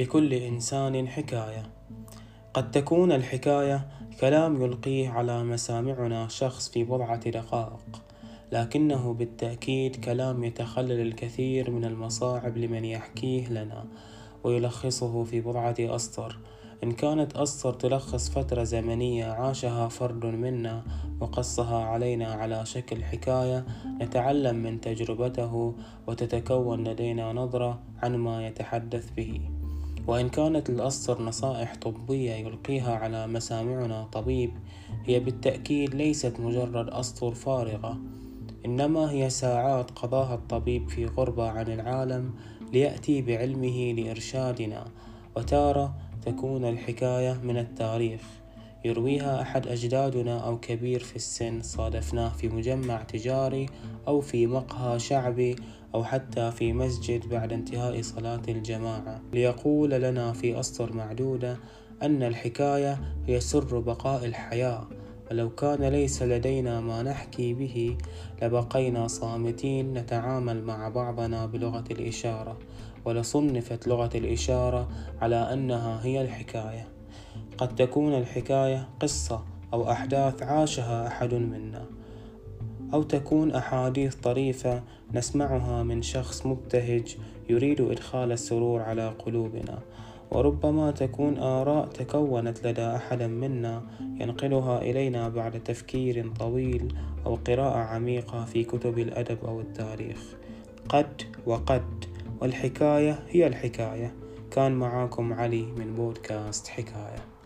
لكل إنسان حكاية. قد تكون الحكاية كلام يلقيه على مسامعنا شخص في بضعة دقائق لكنه بالتأكيد كلام يتخلل الكثير من المصاعب لمن يحكيه لنا ويلخصه في بضعة أسطر. إن كانت أسطر تلخص فترة زمنية عاشها فرد منا وقصها علينا على شكل حكاية نتعلم من تجربته وتتكون لدينا نظرة عن ما يتحدث به. وإن كانت الأسطر نصائح طبية يلقيها على مسامعنا طبيب هي بالتأكيد ليست مجرد أسطر فارغة إنما هي ساعات قضاها الطبيب في غربة عن العالم ليأتي بعلمه لإرشادنا وتارة تكون الحكاية من التاريخ يرويها أحد أجدادنا أو كبير في السن صادفناه في مجمع تجاري أو في مقهى شعبي أو حتى في مسجد بعد انتهاء صلاة الجماعة. ليقول لنا في أسطر معدودة أن الحكاية هي سر بقاء الحياة. ولو كان ليس لدينا ما نحكي به لبقينا صامتين نتعامل مع بعضنا بلغة الإشارة. ولصنفت لغة الإشارة على أنها هي الحكاية. قد تكون الحكاية قصة أو أحداث عاشها أحد منا أو تكون أحاديث طريفة نسمعها من شخص مبتهج يريد إدخال السرور على قلوبنا. وربما تكون آراء تكونت لدى أحد منا ينقلها إلينا بعد تفكير طويل أو قراءة عميقة في كتب الأدب أو التاريخ. قد وقد والحكاية هي الحكاية. كان معاكم علي من بودكاست حكاية.